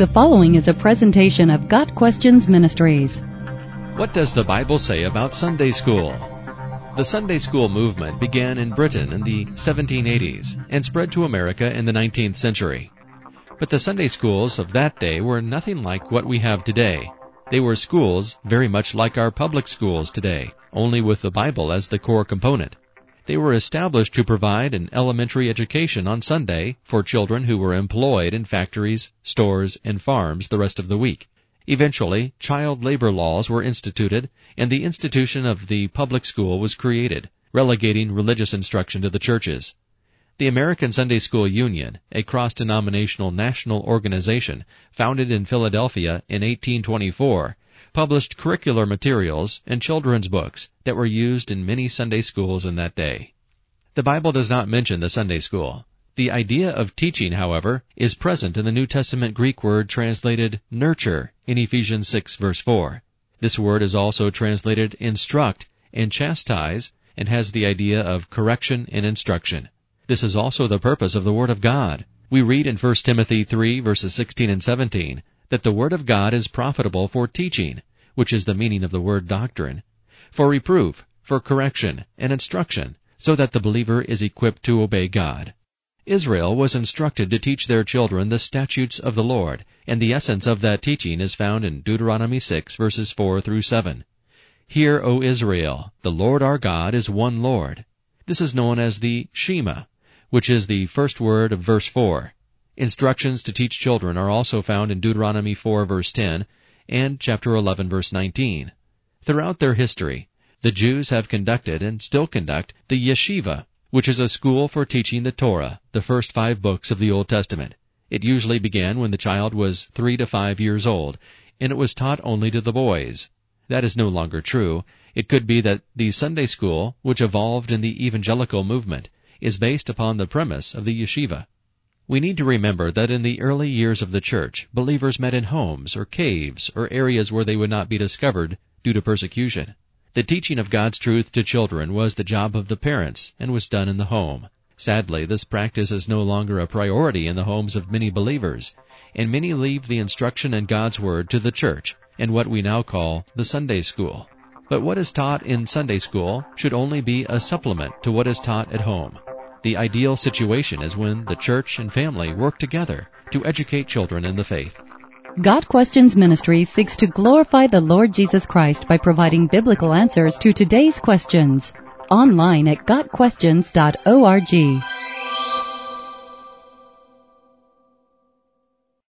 The following is a presentation of Got Questions Ministries. What does the Bible say about Sunday school? The Sunday school movement began in Britain in the 1780s and spread to America in the 19th century. But the Sunday schools of that day were nothing like what we have today. They were schools very much like our public schools today, only with the Bible as the core component. They were established to provide an elementary education on Sunday for children who were employed in factories, stores, and farms the rest of the week. Eventually, child labor laws were instituted, and the institution of the public school was created, relegating religious instruction to the churches. The American Sunday School Union, a cross-denominational national organization founded in Philadelphia in 1824, published curricular materials and children's books that were used in many Sunday schools in that day. The Bible does not mention the Sunday school. The idea of teaching, however, is present in the New Testament Greek word translated nurture in Ephesians 6 verse 4. This word is also translated instruct and chastise and has the idea of correction and instruction. This is also the purpose of the Word of God. We read in 1 Timothy 3 verses 16 and 17 that the Word of God is profitable for teaching, which is the meaning of the word doctrine, for reproof, for correction, and instruction, so that the believer is equipped to obey God. Israel was instructed to teach their children the statutes of the Lord, and the essence of that teaching is found in Deuteronomy 6 verses 4 through 7. Hear, O Israel, the Lord our God is one Lord. This is known as the Shema, which is the first word of verse 4. Instructions to teach children are also found in Deuteronomy 4 verse 10 and chapter 11 verse 19. Throughout their history, the Jews have conducted and still conduct the yeshiva, which is a school for teaching the Torah, the first five books of the Old Testament. It usually began when the child was three to five years old, and it was taught only to the boys. That is no longer true. It could be that the Sunday school, which evolved in the evangelical movement, is based upon the premise of the yeshiva. We need to remember that in the early years of the church, believers met in homes or caves or areas where they would not be discovered due to persecution. The teaching of God's truth to children was the job of the parents and was done in the home. Sadly, this practice is no longer a priority in the homes of many believers, and many leave the instruction in God's Word to the church and what we now call the Sunday school. But what is taught in Sunday school should only be a supplement to what is taught at home. The ideal situation is when the church and family work together to educate children in the faith. Got Questions Ministry seeks to glorify the Lord Jesus Christ by providing biblical answers to today's questions. Online at GotQuestions.org.